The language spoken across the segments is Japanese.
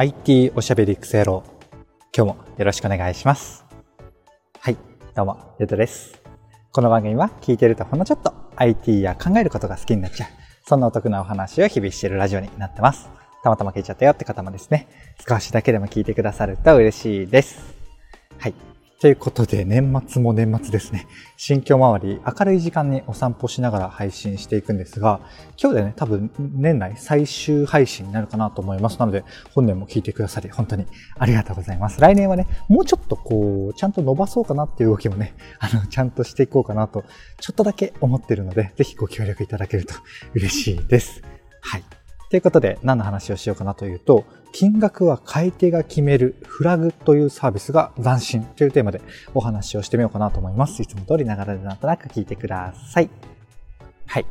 IT おしゃべりクセロ今日もよろしくお願いします。はい、どうも、ゆうとです。この番組は聞いてるとほんのちょっと IT や考えることが好きになっちゃう。そんなお得なお話を日々しているラジオになってます。たまたま聞いちゃったよって方もですね、少しだけでも聞いてくださると嬉しいです。はい。ということで、年末も年末ですね。新居周り、明るい時間にお散歩しながら配信していくんですが、今日でね、多分年内最終配信になるかなと思います。なので、本年も聞いてくださり、本当にありがとうございます。来年はね、もうちょっとこう、ちゃんと伸ばそうかなっていう動きもね、あの、ちゃんとしていこうかなと、ちょっとだけ思ってるので、ぜひご協力いただけると嬉しいです。はい。ということで、何の話をしようかなというと、金額は買い手が決めるフラグというサービスが斬新というテーマでお話をしてみようかなと思います。いつも通りながらでなんとなく聞いてください。はい。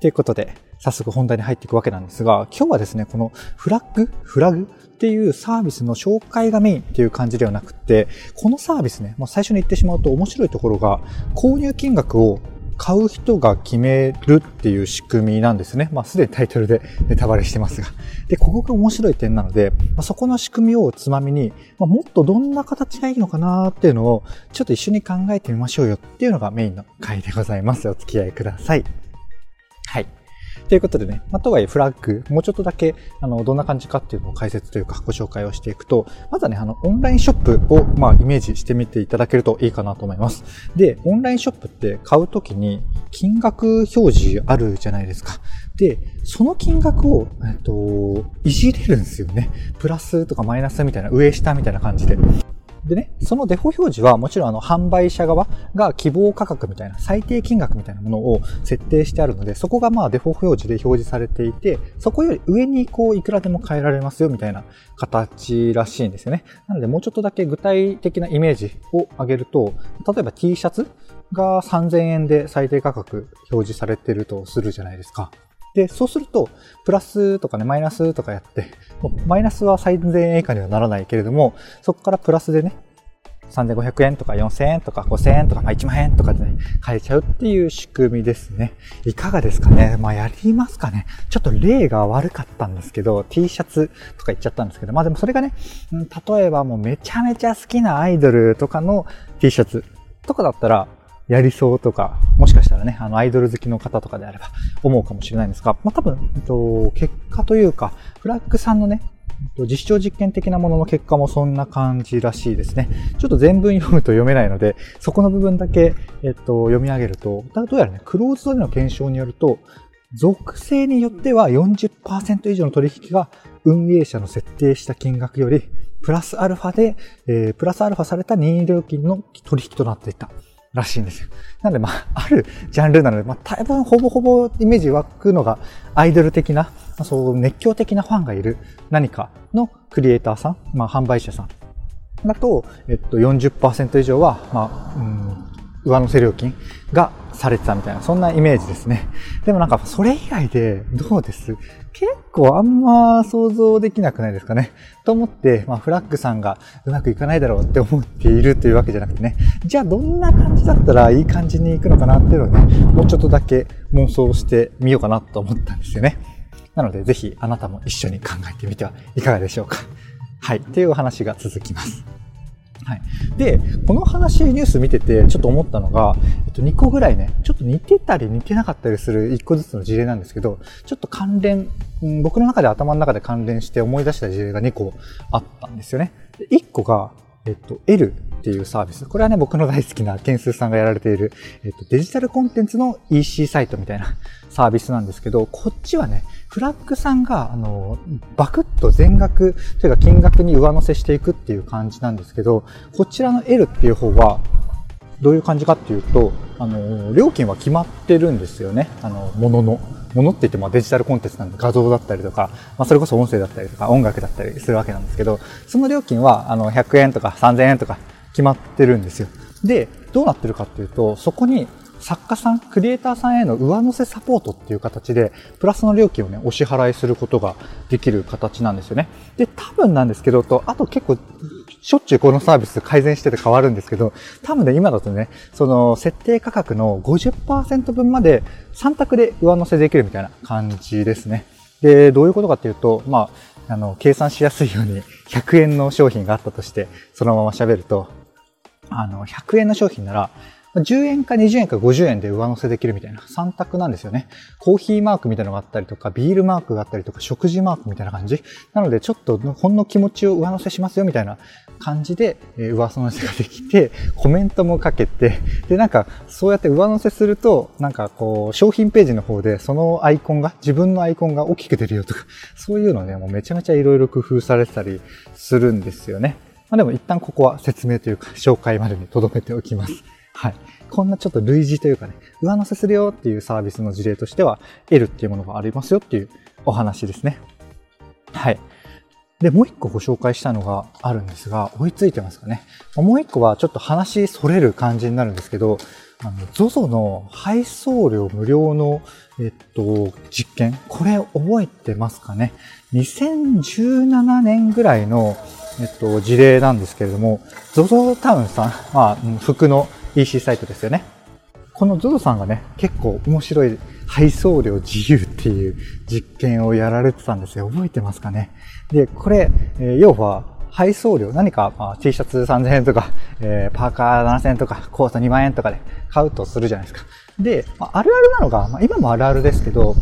ということで、早速本題に入っていくわけなんですが、今日はですね、このフラッグフラグっていうサービスの紹介がメインっていう感じではなくて、このサービスね、もう最初に言ってしまうと面白いところが、購入金額を買う人が決めるっていう仕組みなんですね。まあ、すでにタイトルでネタバレしてますが。で、ここが面白い点なので、まあ、そこの仕組みをつまみに、まあ、もっとどんな形がいいのかなっていうのを、ちょっと一緒に考えてみましょうよっていうのがメインの回でございます。お付き合いください。はい。ということでね、まあ、とはいえフラッグ、もうちょっとだけ、あの、どんな感じかっていうのを解説というかご紹介をしていくと、まずはね、あの、オンラインショップを、まあ、イメージしてみていただけるといいかなと思います。で、オンラインショップって買うときに金額表示あるじゃないですか。で、その金額を、えっと、いじれるんですよね。プラスとかマイナスみたいな、上下みたいな感じで。でね、そのデフォ表示はもちろんあの販売者側が希望価格みたいな最低金額みたいなものを設定してあるので、そこがまあデフォ表示で表示されていて、そこより上にこういくらでも変えられますよみたいな形らしいんですよね。なのでもうちょっとだけ具体的なイメージを上げると、例えば T シャツが3000円で最低価格表示されてるとするじゃないですか。で、そうすると、プラスとかね、マイナスとかやって、マイナスは3000円以下にはならないけれども、そこからプラスでね、3500円とか4000円とか5000円とか、まあ、1万円とかでね、買えちゃうっていう仕組みですね。いかがですかね？まあ、やりますかね？ちょっと例が悪かったんですけど、T シャツとか言っちゃったんですけど、まあでもそれがね、例えばもうめちゃめちゃ好きなアイドルとかの T シャツとかだったら、やりそうとか、もしかしたらね、あの、アイドル好きの方とかであれば思うかもしれないんですが、まあ、多分、えっと、結果というか、フラッグさんのね、実証実験的なものの結果もそんな感じらしいですね。ちょっと全文読むと読めないので、そこの部分だけ、えっと、読み上げると、だどうやらね、クローズドでの検証によると、属性によっては40%以上の取引が運営者の設定した金額よりプラスアルファで、えー、プラスアルファされた任意料金の取引となっていた。らしいんですよ。なんで、まあ、あるジャンルなので、まあ、多分ほぼほぼイメージ湧くのが、アイドル的な、ま、そう熱狂的なファンがいる何かのクリエイターさん、まあ、販売者さんだと、えっと、40%以上は、まあ、うん、上乗せ料金がされてたみたいな、そんなイメージですね。でもなんか、それ以外でどうです？結構あんま想像できなくないですかね？と思って、まあ、フラッグさんがうまくいかないだろうって思っているというわけじゃなくてね、じゃあどんな感じだったらいい感じにいくのかなっていうのをね、もうちょっとだけ妄想してみようかなと思ったんですよね。なので、ぜひあなたも一緒に考えてみてはいかがでしょうか。はい。というお話が続きます。はい。で、この話、ニュース見てて、ちょっと思ったのが、えっと、2個ぐらいね、ちょっと似てたり似てなかったりする1個ずつの事例なんですけど、ちょっと関連、僕の中で頭の中で関連して思い出した事例が2個あったんですよね。1個が、えっと、L っていうサービス。これはね、僕の大好きなケンスーさんがやられている、えっと、デジタルコンテンツの EC サイトみたいなサービスなんですけど、こっちはね、フラッグさんが、あの、バクッと全額というか金額に上乗せしていくっていう感じなんですけど、こちらの L っていう方は、どういう感じかっていうと、あの、料金は決まってるんですよね。あの、ものの。ものって言ってもデジタルコンテンツなんで画像だったりとか、まあ、それこそ音声だったりとか音楽だったりするわけなんですけど、その料金はあの100円とか3000円とか決まってるんですよ。で、どうなってるかっていうと、そこに作家さん、クリエイターさんへの上乗せサポートっていう形で、プラスの料金をね、お支払いすることができる形なんですよね。で、多分なんですけど、と、あと結構、しょっちゅうこのサービス改善してて変わるんですけど、多分ね、今だとね、その設定価格の50%分まで3択で上乗せできるみたいな感じですね。で、どういうことかっていうと、まあ、あの、計算しやすいように100円の商品があったとして、そのまま喋ると、あの、100円の商品なら、10円か20円か50円で上乗せできるみたいな3択なんですよね。コーヒーマークみたいなのがあったりとか、ビールマークがあったりとか、食事マークみたいな感じ。なので、ちょっとほんの気持ちを上乗せしますよみたいな感じで、え上乗せができて、コメントもかけて、で、なんか、そうやって上乗せすると、なんかこう、商品ページの方で、そのアイコンが、自分のアイコンが大きく出るよとか、そういうのね、もうめちゃめちゃいろいろ工夫されてたりするんですよね。まあでも一旦ここは説明というか、紹介までに留めておきます。はい。こんなちょっと類似というかね、上乗せするよっていうサービスの事例としては、L っていうものがありますよっていうお話ですね。はい。で、もう一個ご紹介したのがあるんですが、追いついてますかね。もう一個はちょっと話それる感じになるんですけど、あの、ZOZO の配送料無料の、えっと、実験、これ覚えてますかね ?2017 年ぐらいの、えっと、事例なんですけれども、ZOZO タウンさん、まあ、服の EC サイトですよね。この ZOZO さんがね、結構面白い配送料自由っていう実験をやられてたんですよ。覚えてますかね？で、これ、え、要は、配送料、何か、まあ、T シャツ3000円とか、えー、パーカー7000円とか、コート2万円とかで買うとするじゃないですか。で、まあ、あるあるなのが、まあ、今もあるあるですけど、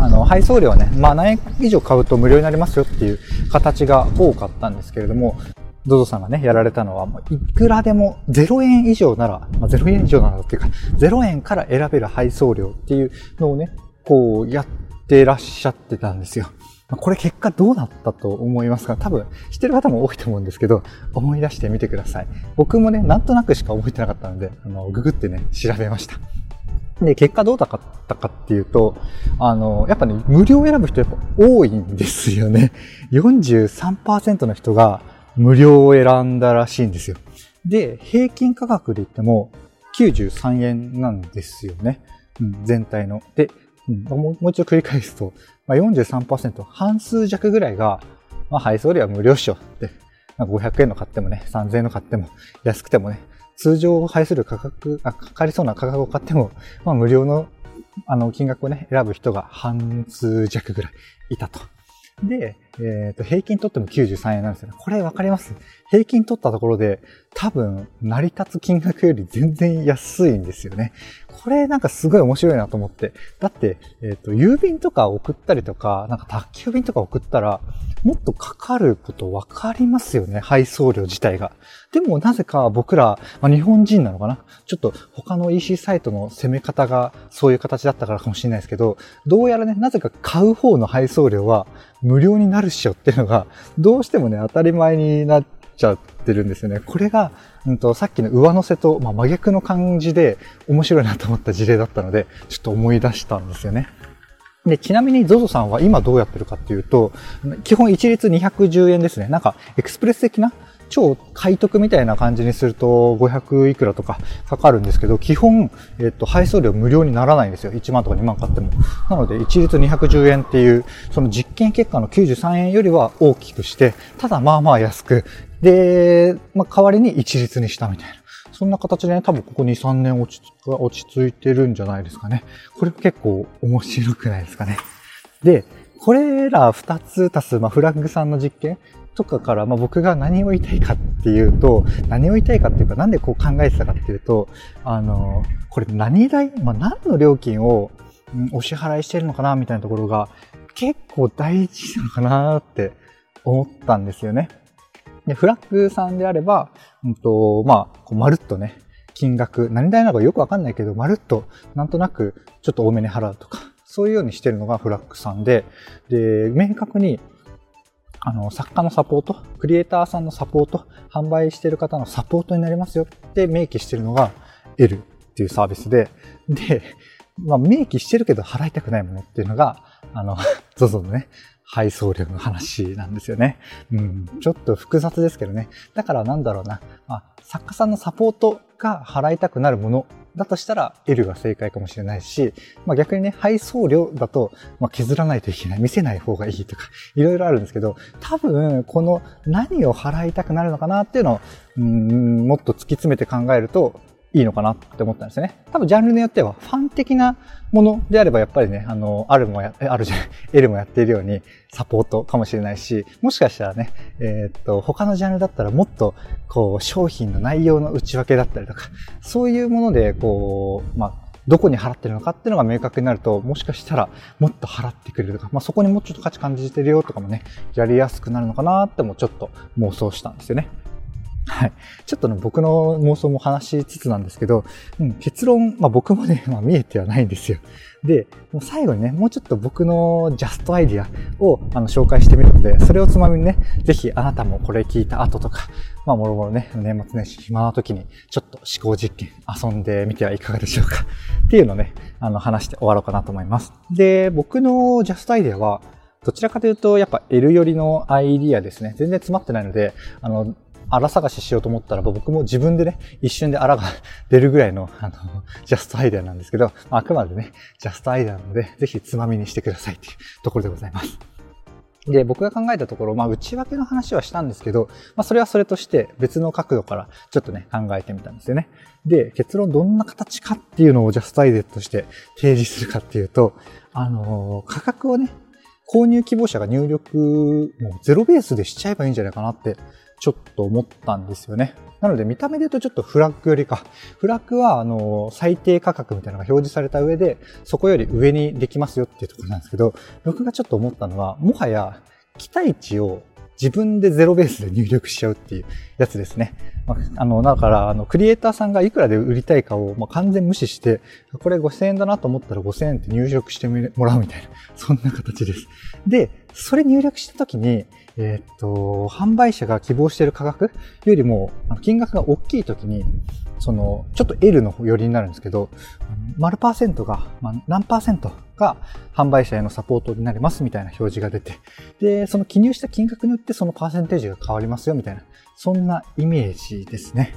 あの、配送料はね、まあ何円以上買うと無料になりますよっていう形が多かったんですけれども、ゾゾさんがね、やられたのは、いくらでも0円以上なら、まあ、0円以上ならっていうか、0円から選べる配送料っていうのをね、こうやってらっしゃってたんですよ。これ結果どうなったと思いますか？多分知ってる方も多いと思うんですけど、思い出してみてください。僕もね、なんとなくしか覚えてなかったので、あの、ググってね、調べました。で、結果どうだったかっていうと、あの、やっぱね、無料選ぶ人やっぱ多いんですよね。43%の人が無料を選んだらしいんですよ。で、平均価格で言っても93円なんですよね。うん、全体の。で、うん、もう一度繰り返すと、まあ、43%、半数弱ぐらいが、まあ、配送料は無料っしょって、500円の買ってもね、3000円の買っても、安くてもね、通常を配する価格、あ、かかりそうな価格を買っても、まあ、無料の、あの、金額をね、選ぶ人が半数弱ぐらいいたと。で、えっ、ー、と、平均取っても93円なんですよね。これわかります？平均取ったところで、多分、成り立つ金額より全然安いんですよね。これなんかすごい面白いなと思って。だって、えっ、ー、と、郵便とか送ったりとか、なんか宅急便とか送ったら、もっとかかることわかりますよね。配送料自体が。でもなぜか僕ら、まあ、日本人なのかな？ちょっと他の EC サイトの攻め方がそういう形だったからかもしれないですけど、どうやらね、なぜか買う方の配送料は無料になるっしょっていうのが、どうしてもね、当たり前になっちゃってるんですよね。これが、うんと、さっきの上乗せと、まあ、真逆の感じで面白いなと思った事例だったので、ちょっと思い出したんですよね。で、ちなみに ZOZO さんは今どうやってるかっていうと、基本一律210円ですね。なんか、エクスプレス的な超買得みたいな感じにすると500いくらとかかかるんですけど、基本、えっと、配送料無料にならないんですよ。1万とか2万買っても。なので、一律210円っていう、その実験結果の93円よりは大きくして、ただまあまあ安く、で、まあ代わりに一律にしたみたいな。そんな形でね、多分ここ2、3年落ち落ち着いてるんじゃないですかね。これ結構面白くないですかね。で、これら2つ足す、まあ、フラッグさんの実験とかから、まあ、僕が何を言いたいかっていうと、何を言いたいかっていうか、なんでこう考えてたかっていうと、あの、これ何代、まあ、何の料金を、お支払いしてるのかなみたいなところが結構大事なのかなって思ったんですよね。で、フラッグさんであれば、うんと、まあ、こうまるっとね、金額、何代なのかよくわかんないけど、まるっと、なんとなく、ちょっと多めに払うとか、そういうようにしてるのがフラッグさんで、で、明確に、あの、作家のサポート、クリエイターさんのサポート、販売してる方のサポートになりますよって明記してるのが L っていうサービスで、で、まあ、明記してるけど払いたくないものっていうのが、あの、ZOZO のね、配送料の話なんですよね。うん、ちょっと複雑ですけどね。だからなんだろうな、まあ、作家さんのサポートが払いたくなるものだとしたら L が正解かもしれないし、まあ、逆にね、配送料だと、まあ、削らないといけない、見せない方がいいとか、いろいろあるんですけど、多分、この何を払いたくなるのかなっていうのを、うん、もっと突き詰めて考えると、いいのかなって思ったんですね。多分ジャンルによっては、ファン的なものであれば、やっぱりね、あの、あるもや、あるじゃない、L もやっているように、サポートかもしれないし、もしかしたらね、えー、っと、他のジャンルだったらもっと、こう、商品の内容の内訳だったりとか、そういうもので、こう、まあ、どこに払ってるのかっていうのが明確になると、もしかしたらもっと払ってくれるとか、まあ、そこにもうちょっと価値感じてるよとかもね、やりやすくなるのかなってもちょっと妄想したんですよね。はい。ちょっとね、僕の妄想も話しつつなんですけど、うん、結論、まあ僕もね、まあ見えてはないんですよ。で、もう最後にね、もうちょっと僕のジャストアイディアをあの紹介してみるので、それをつまみにね、ぜひあなたもこれ聞いた後とか、まあもろもろね、年末年始暇な時にちょっと思考実験遊んでみてはいかがでしょうか。っていうのをね、あの話して終わろうかなと思います。で、僕のジャストアイディアは、どちらかというと、やっぱ L 寄りのアイディアですね。全然詰まってないので、あの、荒探ししようと思ったら、僕も自分でね、一瞬で荒が出るぐらいの、あの、ジャストアイデアなんですけど、あくまでね、ジャストアイデアなので、ぜひつまみにしてくださいっていうところでございます。で、僕が考えたところ、まあ、内訳の話はしたんですけど、まあ、それはそれとして別の角度からちょっとね、考えてみたんですよね。で、結論どんな形かっていうのをジャストアイデアとして提示するかっていうと、あのー、価格をね、購入希望者が入力、もうゼロベースでしちゃえばいいんじゃないかなってちょっと思ったんですよね。なので見た目で言うとちょっとフラッグよりか、フラッグはあの最低価格みたいなのが表示された上で、そこより上にできますよっていうところなんですけど、僕がちょっと思ったのは、もはや期待値を自分でゼロベースで入力しちゃうっていうやつですね。あ、の、だから、あの、クリエイターさんがいくらで売りたいかを、まあ、完全無視して、これ5000円だなと思ったら5000円って入力してもらうみたいな、そんな形です。で、それ入力したときに、えー、っと、販売者が希望している価格？よりも、金額が大きいときに、その、ちょっと L の寄りになるんですけど、丸パーセントが、まあ、何パーセントが販売者へのサポートになりますみたいな表示が出て、で、その記入した金額によってそのパーセンテージが変わりますよみたいな、そんなイメージですね。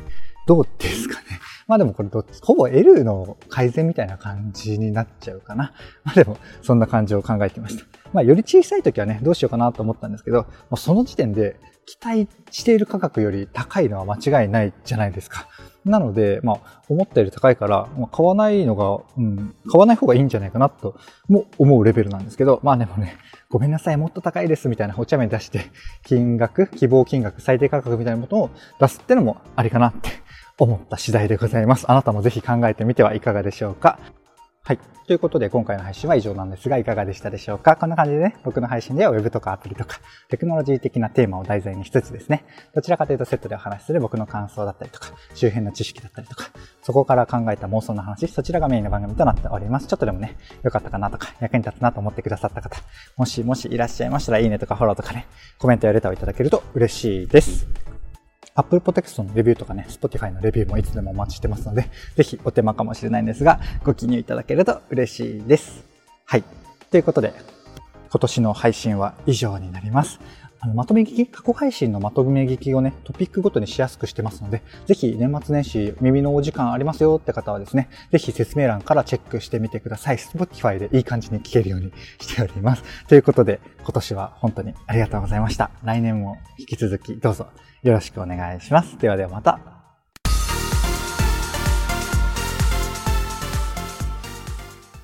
どうですかね？まあでもこれどほぼ L の改善みたいな感じになっちゃうかな。まあでも、そんな感じを考えてました。まあより小さい時はね、どうしようかなと思ったんですけど、もうその時点で期待している価格より高いのは間違いないじゃないですか。なので、まあ、思ったより高いから、まあ、買わないのが、うん、買わない方がいいんじゃないかなと、も思うレベルなんですけど、まあでもね、ごめんなさい、もっと高いですみたいなお茶目出して、金額、希望金額、最低価格みたいなものを出すってのもありかなって思った次第でございます。あなたもぜひ考えてみてはいかがでしょうか。はい。ということで、今回の配信は以上なんですが、いかがでしたでしょうか？こんな感じでね、僕の配信では Web とかアプリとか、テクノロジー的なテーマを題材にしつつですね、どちらかというとセットでお話しする僕の感想だったりとか、周辺の知識だったりとか、そこから考えた妄想の話、そちらがメインの番組となっております。ちょっとでもね、良かったかなとか、役に立つなと思ってくださった方、もしもしいらっしゃいましたら、いいねとかフォローとかね、コメントやレターをいただけると嬉しいです。Apple Podcast のレビューとかね、Spotify のレビューもいつでもお待ちしてますので、ぜひお手間かもしれないんですが、ご記入いただけると嬉しいです。はい。ということで、今年の配信は以上になります。あの、まとめ聞き、過去配信のまとめ聞きをね、トピックごとにしやすくしてますので、ぜひ年末年始耳のお時間ありますよって方はですね、ぜひ説明欄からチェックしてみてください。Spotify でいい感じに聞けるようにしております。ということで、今年は本当にありがとうございました。来年も引き続きどうぞよろしくお願いします。ではではまた。